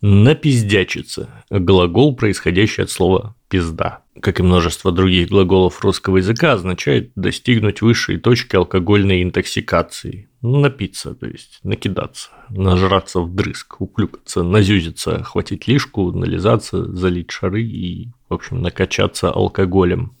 Напиздячиться. Глагол, происходящий от слова «пизда». Как и множество других глаголов русского языка, означает достигнуть высшей точки алкогольной интоксикации. Напиться, то есть накидаться, нажраться вдрызг, уклюкаться, назюзиться, хватить лишку, нализаться, залить шары и, в общем, накачаться алкоголем.